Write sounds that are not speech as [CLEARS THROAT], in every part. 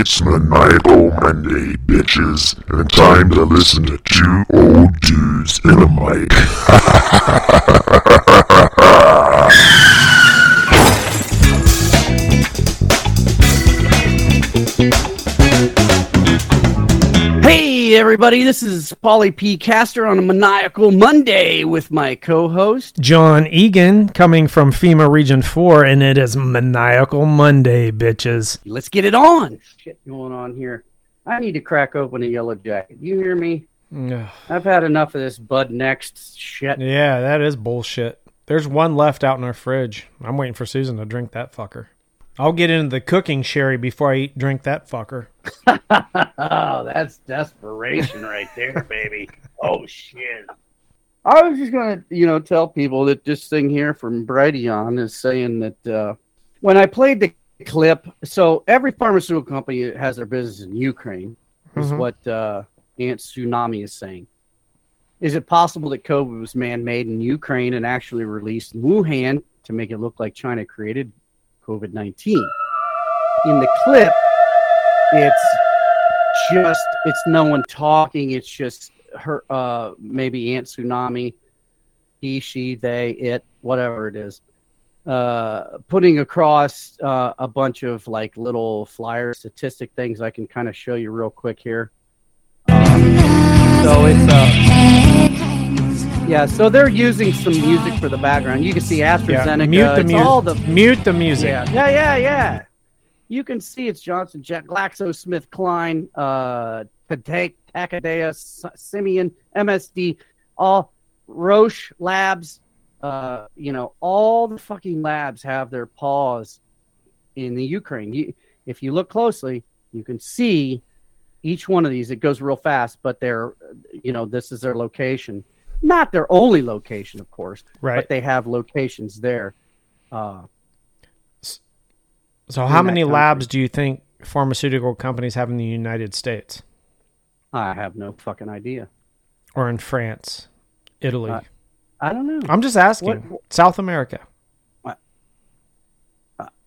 It's Maniacal Monday, bitches, and time to listen to two old dudes in a mic. [LAUGHS] Hey everybody, this is Polly P. Caster on a Maniacal Monday with my co-host. John Egan coming from FEMA Region 4, and it is Maniacal Monday, bitches. Let's get it on. Shit going on here. I need to crack open a yellow jacket. You hear me? I've had enough of this Bud Next shit. Yeah, that is bullshit. There's one left out in our fridge. I'm waiting for Susan to drink that fucker. I'll get into the cooking sherry before I eat drink that fucker. [LAUGHS] Oh, that's desperation right there, [LAUGHS] baby. Oh shit. I was just gonna, you know, tell people that this thing here from Brighteon is saying that uh, when I played the clip, so every pharmaceutical company has their business in Ukraine, is Mhm. what uh, Aunt Tsunami is saying. Is it possible that COVID was man-made in Ukraine and actually released in Wuhan to make it look like China created COVID nineteen? In the clip, it's just it's no one talking it's just her uh maybe aunt tsunami he she they it whatever it is uh putting across uh, a bunch of like little flyer statistic things i can kind of show you real quick here um, so it's uh yeah so they're using some music for the background you can see AstraZeneca mute the music. all the Mute the music. yeah, yeah, yeah, yeah. You can see it's Johnson, Jet, GlaxoSmithKline, uh, Take, Takeda, Simeon, MSD, all Roche Labs. Uh, you know, all the fucking labs have their paws in the Ukraine. You, if you look closely, you can see each one of these. It goes real fast, but they're, you know, this is their location. Not their only location, of course, Right. but they have locations there. Uh, So, how many labs do you think pharmaceutical companies have in the United States I have no fucking idea. or in France, Italy? Uh, I don't know. I'm just asking. what- South America.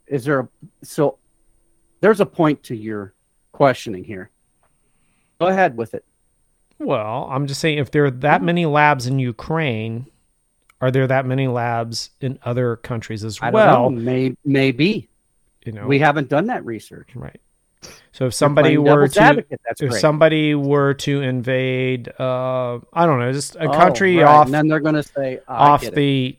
Is there a so? There's a point to your questioning here. Go ahead with it. Well, I'm just saying if there are that Mm-hmm. many labs in Ukraine, are there that many labs in other countries as I don't well? know. May, maybe You know, we haven't done that research. right. So if somebody were to advocate, if great. somebody were to invade uh I don't know, just a Oh, country right. off and then they're going to say "Oh, off get it." the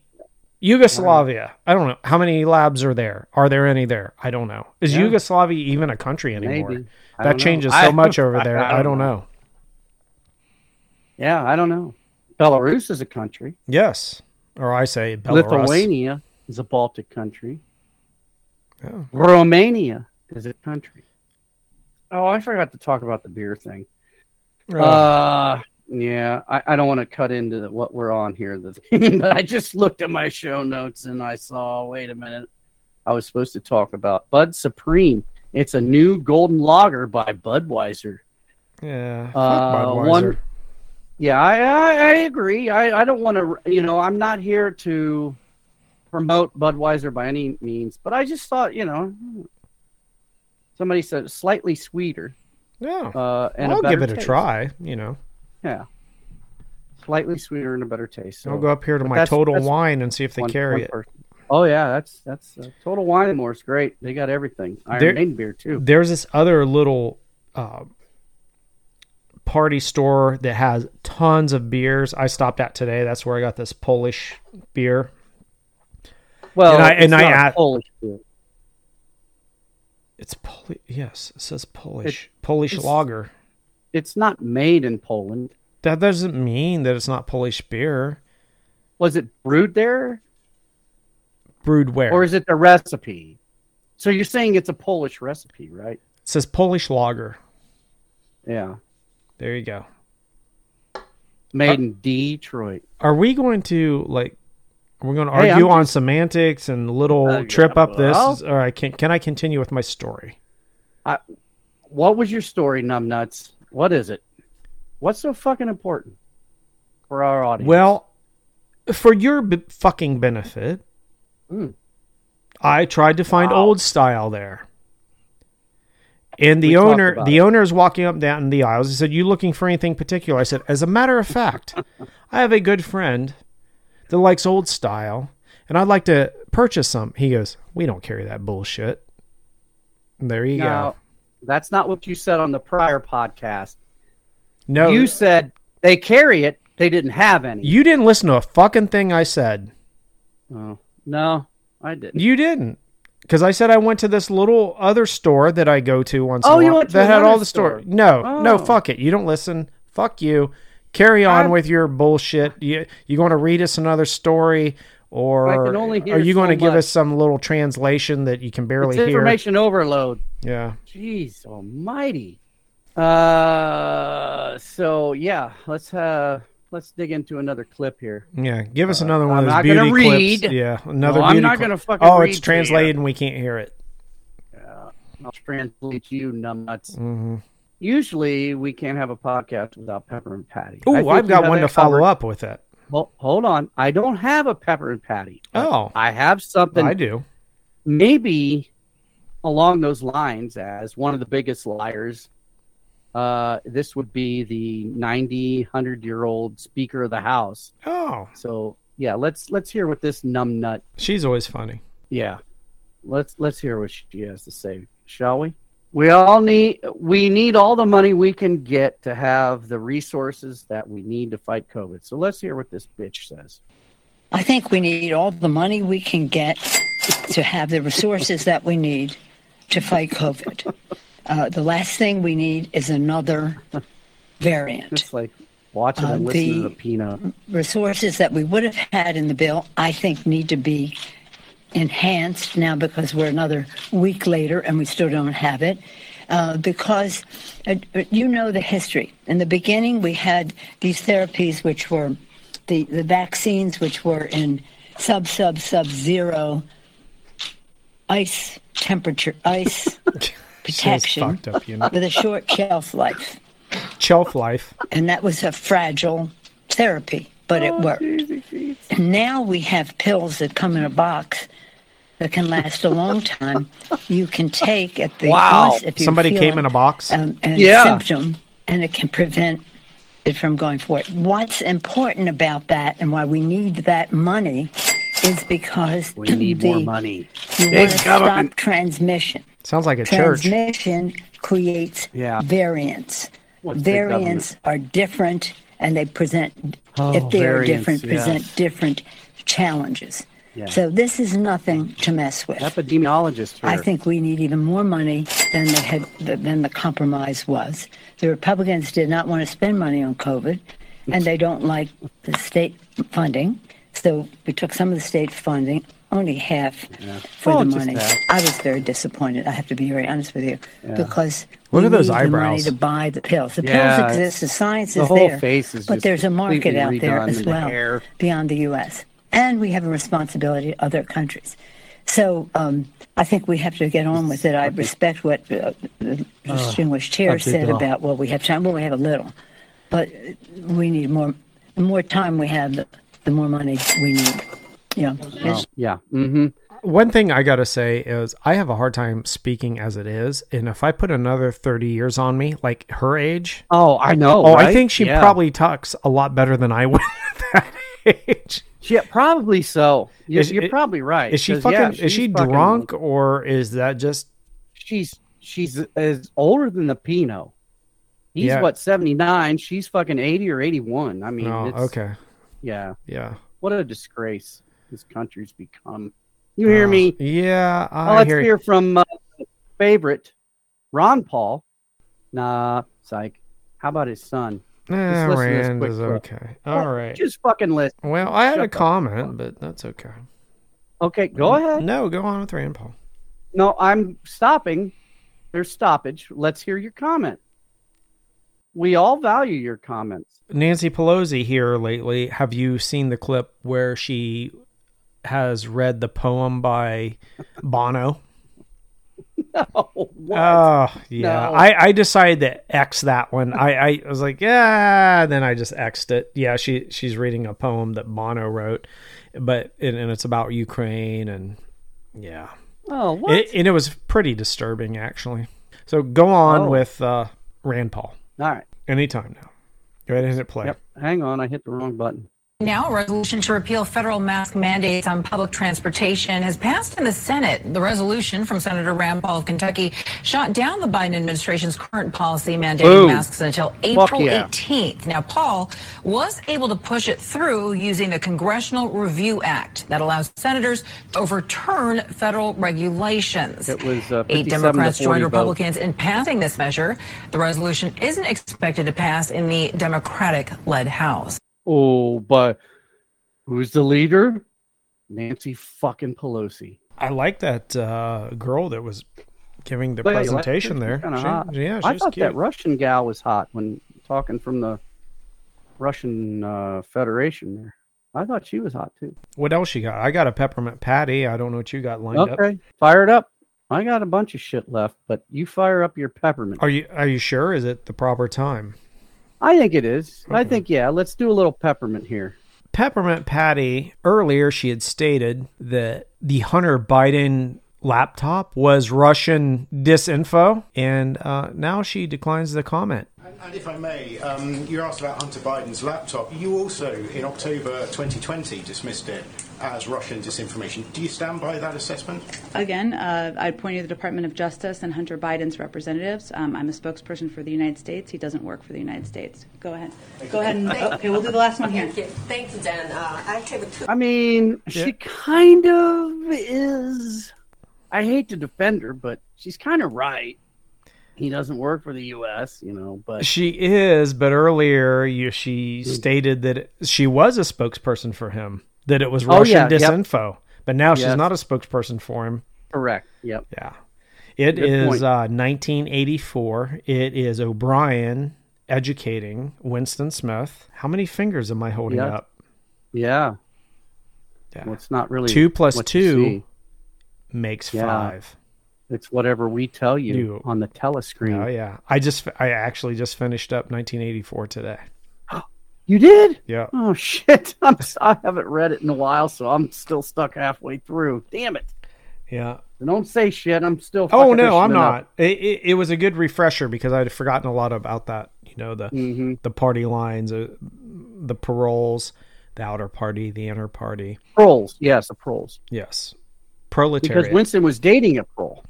Yugoslavia. I don't know. How many labs are there? Are there any there? I don't know. Is Yeah. Yugoslavia even a country anymore? That don't know. changes so much [LAUGHS] over there. I I, don't know. Yeah, I don't know. Belarus is a country. Yes. Or I say Belarus. Lithuania is a Baltic country. Yeah. Romania is a country. Oh, I forgot to talk about the beer thing. Oh, Uh, yeah, I, I don't want to cut into the, what we're on here, the thing, [LAUGHS] but I just looked at my show notes and I saw, wait a minute, I was supposed to talk about Bud Supreme. It's a new golden lager by Budweiser. yeah. Uh, Budweiser. one- Yeah, I, I, I agree. I, I don't want to, you know, I'm not here to promote Budweiser by any means, but I just thought, you know, somebody said slightly sweeter. Yeah. Uh, and I'll give it a try, you know. Yeah. Slightly sweeter and a better taste. So I'll go up here to but my that's- Total that's Wine and see if they one- carry one it. person. Oh yeah, that's that's uh, Total Wine and More is great. They got everything. Iron There- Maiden beer too. There's this other little uh, party store that has tons of beers. I stopped at today. That's where I got this Polish beer. Well, and I- it's and I not a add- Polish beer. It's Polish. Yes, it says Polish. Polish it's- lager. It's not made in Poland. That doesn't mean that it's not Polish beer. Was it brewed there, Brewed where? or is it the recipe? So you're saying it's a Polish recipe, right? it says Polish lager. Yeah, There you go. made in Detroit. Are we going to like? We're we going to Hey, argue I'm on semantics and little Uh, trip up this? well- Or I can can I continue with my story? What was your story, numbnuts? What is it? What's so fucking important for our audience? Well, for your b- fucking benefit, Hmm. I tried to find Wow. old style there. And the We owner, the it. owner is walking up down the aisles. He said, "You looking for anything particular?" I said, "As a matter of fact, [LAUGHS] I have a good friend that likes old style, and I'd like to purchase some." He goes, "We don't carry that bullshit." And there you Now, go. that's not what you said on the prior podcast. No, You said they carry it. They didn't have any. you didn't listen to a fucking thing I said. Oh, no, I didn't. You didn't. Because I said I went to this little other store that I go to once Oh, you went to that had all the store. store. No, no, Oh. fuck it. You don't listen. Fuck you. Carry on I'm- with your bullshit. You you going to read us another story, or I can only hear are you going to give much. us some little translation that you can barely It's hear? information overload. Yeah. Jeez Almighty. Uh, so yeah, let's uh, let's dig into another clip here. Yeah, give us another one I'm of those not gonna clips. read. Yeah, another No, I'm not clip. gonna fucking Oh, it's to translated and we can't hear it. I'll translate you numbnuts. hmm Usually, we can't have a podcast without Pepper and Patty. Oh, I've got one to follow covered. up with it. Well, hold on. I don't have a Pepper and Patty. Oh, I have something I do. maybe along those lines as one of the biggest liars. Uh, this would be the 90, 100 year old Speaker of the House. Oh, So yeah, let's let's hear what this numbnut. she's always funny. Yeah, let's let's hear what she has to say, shall we? We all need we need all the money we can get to have the resources that we need to fight COVID. So let's hear what this bitch says. I think we need all the money we can get to have the resources that we need to fight COVID. Uh, the last thing we need is another variant. Just like watching Uh, and listening to the- peanut. Resources that we would have had in the bill, I think, need to be enhanced now because we're another week later and we still don't have it. Uh, because uh, you know the history. In the beginning, we had these therapies, which were the, the vaccines, which were in sub, sub, sub zero ice temperature, ice [LAUGHS] protection up, you know. with a short shelf life. Shelf life. And that was a fragile therapy, but Oh, it worked. And now we have pills that come in a box that can last a long time. You can take at the Wow. onset if you're Somebody came in a box. um, a Yeah. symptom, and it can prevent it from going forward. What's important about that, and why we need that money, is because We need the, more money. You Big want to government. stop transmission. Sounds like a church. Transmission creates Yeah. variants. What's variants are different, and they present, Oh, if they are variants, different, present yes. different challenges. Yeah. So this is nothing to mess with. Epidemiologists. here. I think we need even more money than they had than the compromise was. The Republicans did not want to spend money on COVID, and they don't like the state funding. So we took some of the state funding, only half for Oh, the money. half. I was very disappointed. I have to be very honest with you because Look we at those need the money to buy the pills. The Yeah, pills exist. The science the is whole there, face is but just there's a market out there as in the well hair. beyond the U.S. And we have a responsibility to other countries. So um, I think we have to get on with it. I respect what uh, the distinguished chair big said about, well, we have time. Well, we have a little. But we need more. The more time we have, the, the more money we need. You know, yeah. Mm-hmm. One thing I got to say is I have a hard time speaking as it is. And if I put another 30 years on me, like her age, Oh, I know. oh, I think she Yeah. probably talks a lot better than I [LAUGHS] would at that age. Yeah, probably so. You're, Is- you're it- probably right. Is she 'cause, fucking, yeah, is she fucking- drunk or is that just, She's she's is older than the Pinot. He's Yeah. what seventy nine. She's fucking eighty or eighty one. I mean, oh, it's, okay. Yeah, Yeah. what a disgrace this country's become. You hear Uh, me? Yeah. Well, let's hear, hear from uh, favorite Ron Paul. Nah, psych. How about his son? Nah, listen to this Rand is clip. okay. All right. Just fucking listen. Well, I had Shut a comment, but that's okay. Okay, go ahead. No, go on with Rand Paul. No, I'm stopping. There's stoppage. Let's hear your comment. We all value your comments. Nancy Pelosi here lately. Have you seen the clip where she has read the poem by Bono? [LAUGHS] Oh, what? Oh, yeah. No. I, I decided to X that one. I, I was like, yeah. Then I just X'd it. Yeah, she she's reading a poem that Bono wrote, but and, and it's about Ukraine and yeah, oh, what? it, and it was pretty disturbing actually. So go on Oh. with uh, Rand Paul. All right. Anytime now. Go ahead and hit play. Yep. Hang on. I hit the wrong button. Now, a resolution to repeal federal mask mandates on public transportation has passed in the Senate. The resolution from Senator Rand Paul of Kentucky shot down the Biden administration's current policy mandating Boom. masks until April yeah. 18th. Now, Paul was able to push it through using the Congressional Review Act that allows senators to overturn federal regulations. It was, uh, Eight Democrats 40 joined vote. Republicans in passing this measure. The resolution isn't expected to pass in the Democratic-led House. Oh, but who's the leader? Nancy fucking Pelosi. I like that uh, girl that was giving the But yeah, you like presentation her? there. She- yeah, I thought cute. that Russian gal was hot when talking from the Russian uh, Federation there. I thought she was hot too. What else you got? I got a peppermint patty. I don't know what you got lined up. Okay, fire it up. I got a bunch of shit left, but you fire up your peppermint. Are you are you sure? Is it the proper time? I think it is. I think yeah. Let's do a little peppermint here. Peppermint Patty, earlier she had stated that the Hunter Biden laptop was Russian disinfo, and uh, now she declines the comment. And, and if I may, um, you asked about Hunter Biden's laptop. You also, in October 2020, dismissed it as Russian disinformation. Do you stand by that assessment? Again, uh, I'd point you to the Department of Justice and Hunter Biden's representatives. Um, I'm a spokesperson for the United States. He doesn't work for the United States. Go ahead. Go ahead. And, okay, we'll do the last one here. Thank you. Thank you, Dan. Uh, I actually have two I mean, she kind of is. I hate to defend her, but she's kind of right. He doesn't work for the U.S., you know, but She is, but earlier you, she stated that she was a spokesperson for him, that it was Oh, Russian yeah, yep. disinfo. But now she's Yes. not a spokesperson for him. correct. Yep. Yeah. It Good is uh, 1984. It is O'Brien educating Winston Smith. How many fingers am I holding Yeah. up? Yeah. Yeah. Well, it's not really Two plus two makes Yeah. five. It's whatever we tell you, You- on the telescreen. Oh yeah. I just I actually just finished up 1984 today. You did? Yeah. Oh shit! [LAUGHS] I'm I haven't read it in a while, so I'm still stuck halfway through. Damn it! Yeah. Don't say shit. I'm still. Oh no, I'm not. It, it, it was a good refresher because I'd forgotten a lot about that. You know the Mhm. the party lines, uh, the paroles, the outer party, the inner party. Proles, yes, the proles. Yes, Because. Winston was dating a prole.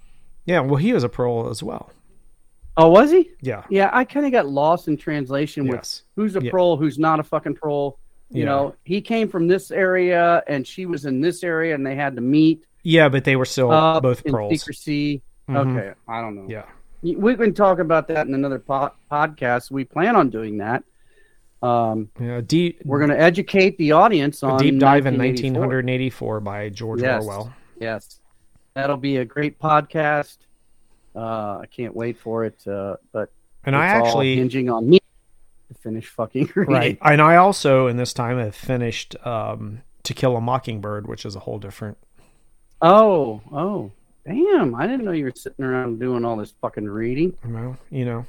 yeah, well, he was a parole as well. Oh, was he? Yeah. Yeah, I kind of got lost in translation with Yes. who's a Yeah. prole, who's not a fucking prole. You Yeah. know, he came from this area and she was in this area, and they had to meet Yeah, but they were still both in proles. secrecy. Mhm. Okay, I don't know. Yeah. we can talk about that in another po- podcast. We plan on doing that. Um, Yeah. Deep. we're going to educate the audience a on deep dive in 1984. 1984 by George Yes. Orwell. Yes, that'll be a great podcast. Uh, I can't wait for it. Uh, but And I actually hinging on me to finish fucking [LAUGHS] reading. right, and I also in this time have finished um, To Kill a Mockingbird, which is a whole different. Oh, oh, damn! I didn't know you were sitting around doing all this fucking reading. Well, you know.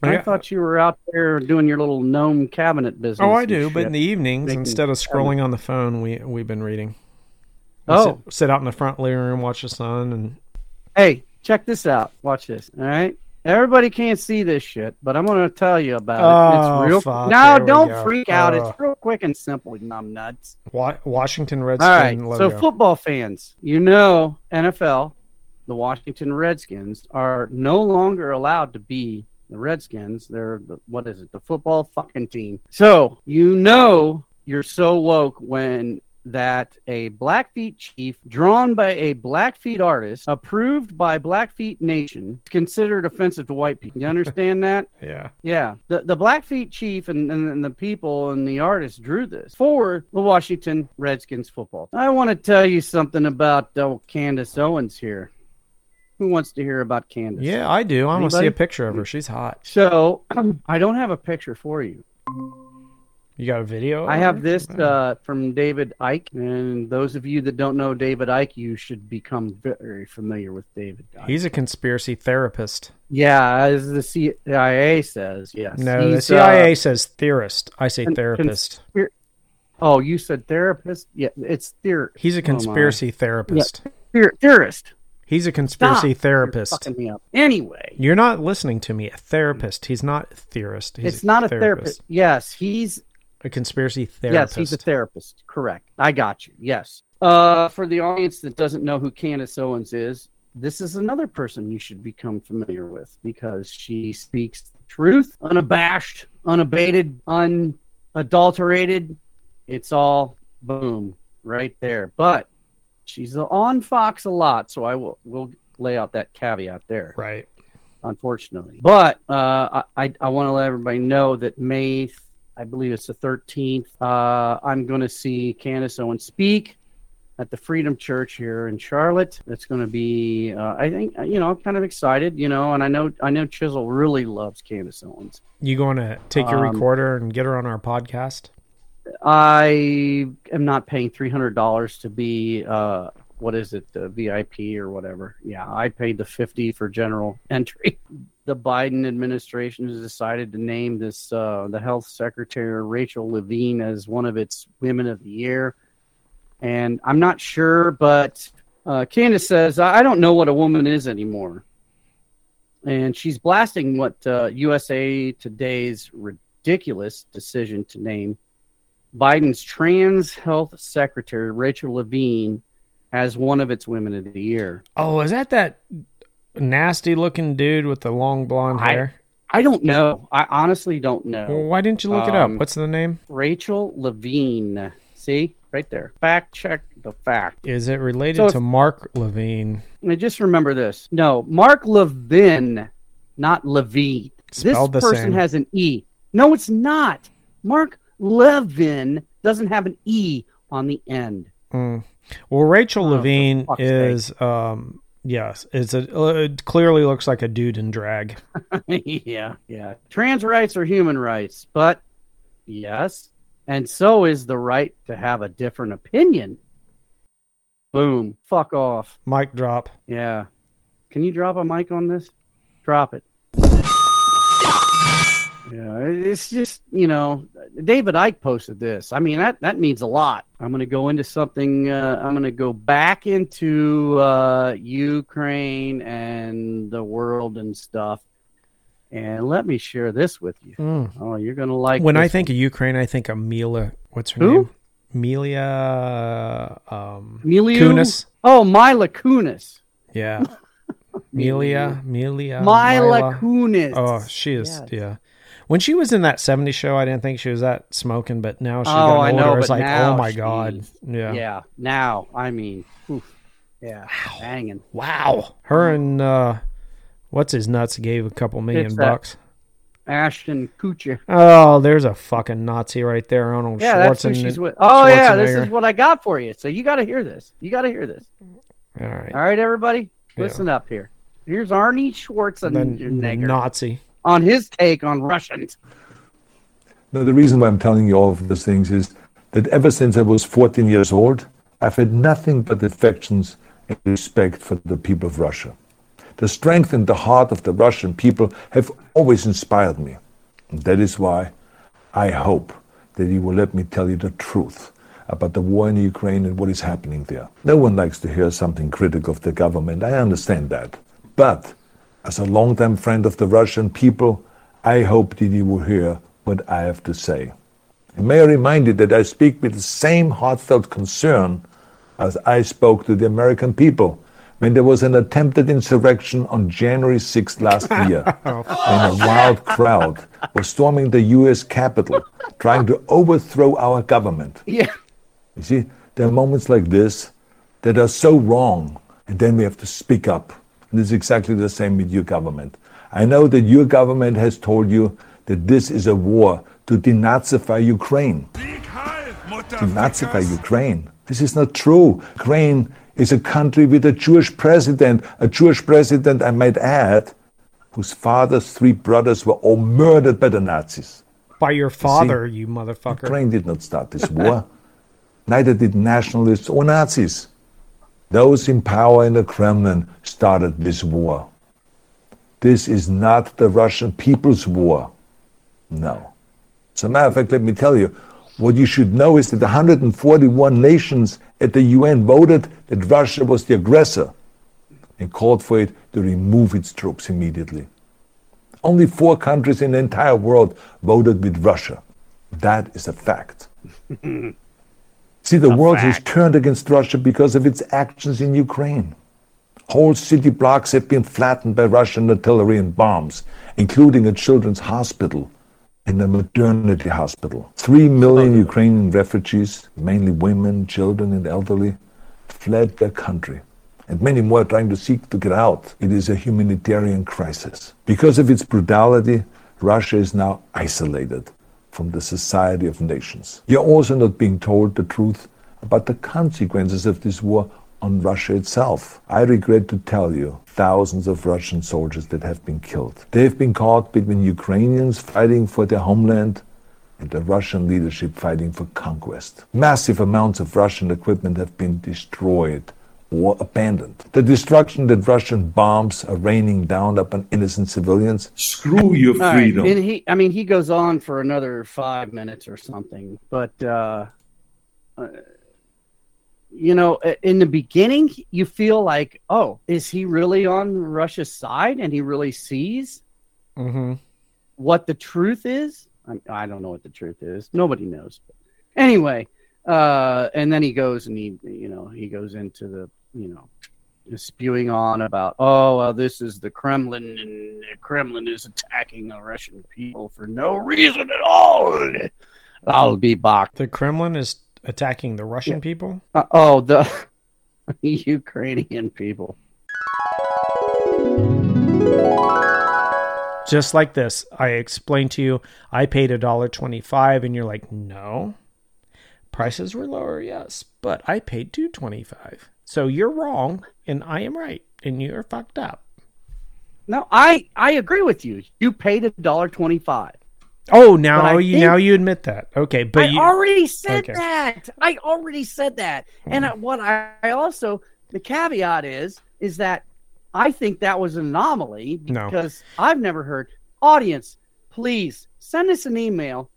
I, thought you were out there doing your little gnome cabinet business. Oh, I do, but in the evenings, Making instead of scrolling on the phone, we we've been reading. We Oh. sit, sit out in the front living room, watch the sun, and Hey, check this out. Watch this. All right. Everybody can't see this shit, but I'm going to tell you about it. Oh, It's real. fuck. No, don't freak out. Oh. It's real quick and simple, you numb nuts. Wa- Washington Redskins right. logo. So, football fans, you know, NFL, the Washington Redskins are no longer allowed to be the Redskins. They're the, what is it? The football fucking team. So, you know, you're so woke when that a Blackfeet chief drawn by a Blackfeet artist approved by Blackfeet Nation is considered offensive to white people. You [LAUGHS] understand that? yeah. Yeah, the the Blackfeet chief and, and, and the people and the artist drew this for the Washington Redskins football. I want to tell you something about uh, Candace Owens here. Who wants to hear about Candace? Yeah, I do. I want to see a picture of her. She's hot. So [CLEARS THROAT] I don't have a picture for you. You got a video? I have this uh, from David Icke, and those of you that don't know David Icke, you should become very familiar with David. Icke. He's a conspiracy therapist. yeah, as the CIA says, yes. No, the CIA uh, says theorist. I say con- therapist. conspir- oh, you said therapist? Yeah, it's theor. He's a oh, conspiracy therapist. Theor- theorist. He's a conspiracy Stop. therapist. You're fucking me up. Anyway, You're not listening to me. A therapist. He's not a theorist. He's it's not a therapist. Yes, he's A conspiracy therapist. yes, he's a therapist. Correct. I got you. Yes. Uh, for the audience that doesn't know who Candace Owens is, this is another person you should become familiar with because she speaks the truth, unabashed, unabated, unadulterated. It's all boom right there. But she's on Fox a lot, so I will will lay out that caveat there right. unfortunately. But uh, I, I want to let everybody know that May, I believe it's the 13th, uh, I'm going to see Candace Owens speak at the Freedom Church here in Charlotte. It's going to be, uh, I think, you know, I'm kind of excited, you know, and I know I know Chisel really loves Candace Owens. You going to take your Um, recorder and get her on our podcast? I am not paying three hundred dollars to be uh, what is it, the VIP or whatever. Yeah, I paid the fifty for general entry. The Biden administration has decided to name this uh, the health secretary Rachel Levine as one of its women of the year, and I'm not sure, but uh, Candace says I don't know what a woman is anymore, and she's blasting what uh, USA Today's ridiculous decision to name Biden's trans health secretary, Rachel Levine, as one of its women of the year. Oh, is that that nasty looking dude with the long blonde hair? I don't know. I honestly don't know. Well, why didn't you look it up? Um, What's the name? Rachel Levine. See? Right there. Fact check the fact. Is it related So to if- Mark Levine? I just remember this. No, Mark Levin, not Levine. Spelled this person same. has an E. No, it's not. Mark Levin doesn't have an E on the end. Mm. Well, Rachel Oh, Levine is um yes, it's a uh, it clearly looks like a dude in drag. [LAUGHS] yeah, yeah. Trans rights are human rights, but yes, and so is the right to have a different opinion. Boom. Fuck off. Mic drop. Yeah. Can you drop a mic on this? Drop it. Yeah, it's just you know, David Icke posted this. I mean, that that means a lot. I'm going to go into something. Uh, I'm going to go back into uh, Ukraine and the world and stuff. And let me share this with you. Mm. Oh, you're going to like. When I this think of Ukraine, I think of Mila. What's her Who? name? Melia. Um, Miliu? Kunis. Oh, Mila Kunis. Yeah. [LAUGHS] Melia. Melia. Mila Kunis. Oh, she is. Yes. Yeah. When she was in that 70s show, I didn't think she was that smoking, but now she's Oh, older. know, it's like, oh my God. Yeah. Yeah. Now, I mean, oof. yeah, banging. Wow. Her and, uh, what's his nuts gave a couple million It's bucks. Ashton Kutcher. Oh, there's a fucking Nazi right there, Arnold Yeah, that's who she's with. Oh yeah, this is what I got for you. So you got to hear this. You got to hear this. All right. All right, everybody, Yeah. listen up here. Here's Arnie Schwartz And the Schwarzenegger Nazi. On his take on Russians. No, the reason why I'm telling you all of these things is that ever since I was 14 years old, I've had nothing but affections and respect for the people of Russia. The strength and the heart of the Russian people have always inspired me. And that is why I hope that you will let me tell you the truth about the war in Ukraine and what is happening there. No one likes to hear something critical of the government. I understand that. But as a longtime friend of the Russian people, I hope that you will hear what I have to say. And may I remind you that I speak with the same heartfelt concern as I spoke to the American people when there was an attempted insurrection on January 6th last [LAUGHS] year, oh, when a wild crowd was storming the U.S. Capitol, trying to overthrow our government. Yeah. You see, there are moments like this that are so wrong, and then we have to speak up. And it's exactly the same with your government. I know that your government has told you that this is a war to denazify Ukraine. Denazify Ukraine. This is not true. Ukraine is a country with a Jewish president, a Jewish president, I might add, whose father's three brothers were all murdered by the Nazis. By your father, you motherfucker. Ukraine did not start this war. [LAUGHS] Neither did nationalists or Nazis. Those in power in the Kremlin started this war. This is not the Russian people's war. No. As a matter of fact, let me tell you, what you should know is that 141 nations at the UN voted that Russia was the aggressor. and called for it to remove its troops immediately. Only four countries in the entire world voted with Russia. That is a fact. [LAUGHS] See, the world has turned against Russia because of its actions in Ukraine. Whole city blocks have been flattened by Russian artillery and bombs, including a children's hospital and a maternity hospital. Three million Ukrainian refugees, mainly women, children, and elderly, fled their country. And many more are trying to seek to get out. It is a humanitarian crisis. Because of its brutality, Russia is now isolated from the society of nations. You're also not being told the truth about the consequences of this war on Russia itself. I regret to tell you thousands of Russian soldiers that have been killed. They have been caught between Ukrainians fighting for their homeland and the Russian leadership fighting for conquest. Massive amounts of Russian equipment have been destroyed or abandoned. The destruction that Russian bombs are raining down upon innocent civilians. Screw your All right, freedom. And he, I mean, he goes on for another five minutes or something. But uh, uh, you know, in the beginning, you feel like, oh, is he really on Russia's side, and he really sees Mm-hmm. what the truth is? I, I don't know what the truth is. Nobody knows. But Anyway, uh, and then he goes and he, you know, he goes into the, you know, spewing on about, oh, well, this is the Kremlin, and the Kremlin is attacking the Russian people for no reason at all. I'll be back. The Kremlin is attacking the Russian people. Uh, oh, the [LAUGHS] Ukrainian people. Just like this, I explained to you, I paid a dollar twenty-five, and you're like, no, prices were lower, yes, but I paid two twenty-five. So you're wrong, and I am right, and you're fucked up. No, I I agree with you. You paid a dollar twenty-five. Oh, now you now you admit that. Okay, but I you, already said Okay. that. I already said that. And hmm. I- what I, I also the caveat is is that I think that was an anomaly No. because I've never heard audience. Please send us an email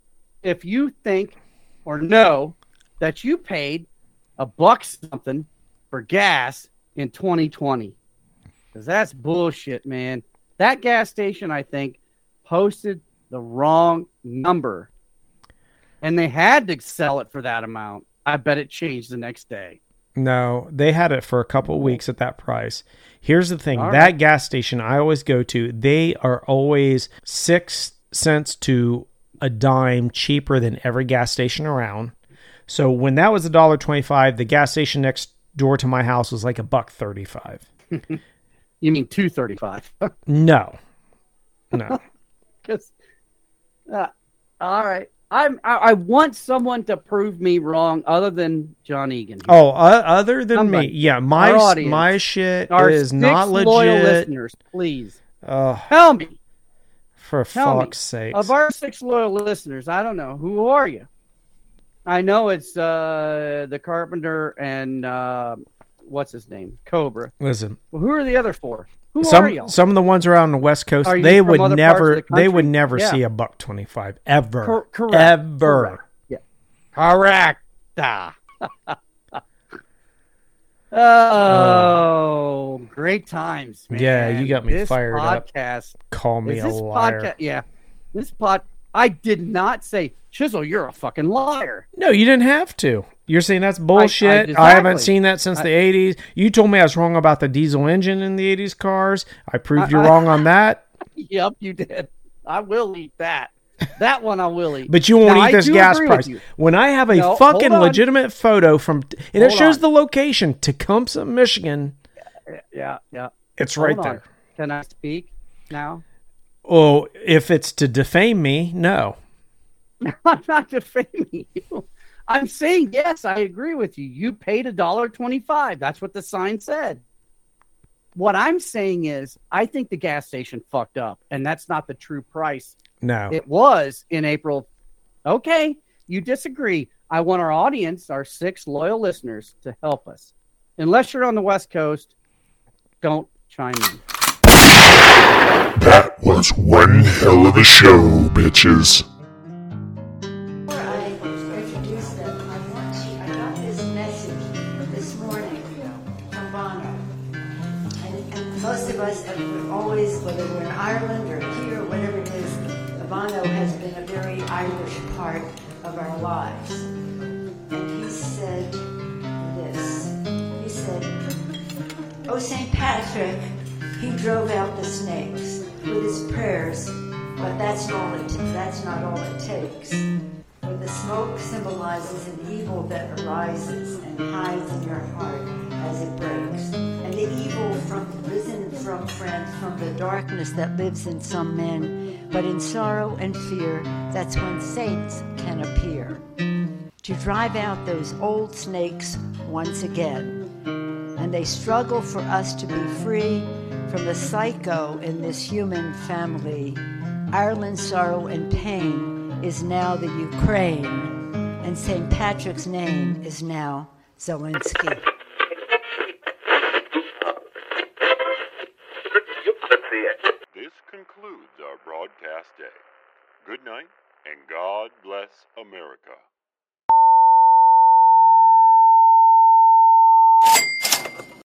if you think or know that you paid a buck something for gas in 2020 because that's bullshit, man. That gas station, I think, posted the wrong number and they had to sell it for that amount. I bet it changed the next day. No, they had it for a couple of weeks at that price. Here's the thing All that right. gas station I always go to, they are always six cents to a dime cheaper than every gas station around. So when that was a dollar twenty five, the gas station next door to my house was like a buck thirty five. [LAUGHS] You mean two thirty five? [LAUGHS] No. No. [LAUGHS] Because, uh, all right, I'm. I, I want someone to prove me wrong, other than John Egan. here. Oh, uh, other than Somebody. me, yeah, my audience. my shit Our is not loyal legit. listeners, please Oh, tell me. for Tell fuck's sake! Of our six loyal listeners, I don't know who are you. I know it's uh, the Carpenter and uh, what's his name, Cobra. Listen, Well, who are the other four? Who are some y'all? some of the ones around the west coast they would other parts of never the they would never Yeah. see a buck 25 ever Cor- correct. ever Correct. Yeah. Correct. Ah. oh, great times, man. Yeah, you got me this fired up. podcast, call me a this liar podcast, yeah. This pod, I did not say, Chisel, you're a fucking liar. no you didn't have to you're saying that's bullshit I, haven't seen that since I- the 80s you told me i was wrong about the diesel engine in the 80s cars i proved you I- wrong on that [LAUGHS] Yep, you did. I will eat that. That one I will eat. but you won't Now, eat this gas price when i have a No, fucking legitimate photo from and it shows on. the location tecumseh michigan Yeah, yeah. it's Hold right on. there Can I speak now? Oh if it's to defame me no [LAUGHS] I'm not defaming you. I'm saying yes, I agree with you. You paid a dollar twenty-five. That's what the sign said. What I'm saying is, I think the gas station fucked up, and that's not the true price. no It was in April. Okay, you disagree. I want our audience, our six loyal listeners, to help us. Unless you're on the West Coast, don't chime in. That was one hell of a show, bitches. most of us have always, whether we're in Ireland or here, whatever it is, Bono has been a very Irish part of our lives. And he said this. He said, Oh, St. Patrick, he drove out the snakes with his prayers, but that's all it, that's not all it takes. For the smoke symbolizes an evil that arises and hides in your heart as it breaks. And the evil from risen from friends from the darkness that lives in some men, but in sorrow and fear, that's when saints can appear. To drive out those old snakes once again. And they struggle for us to be free from the psycho in this human family, Ireland's sorrow and pain is now the Ukraine, and St. Patrick's name is now Zelensky. This concludes our broadcast day. Good night, and God bless America.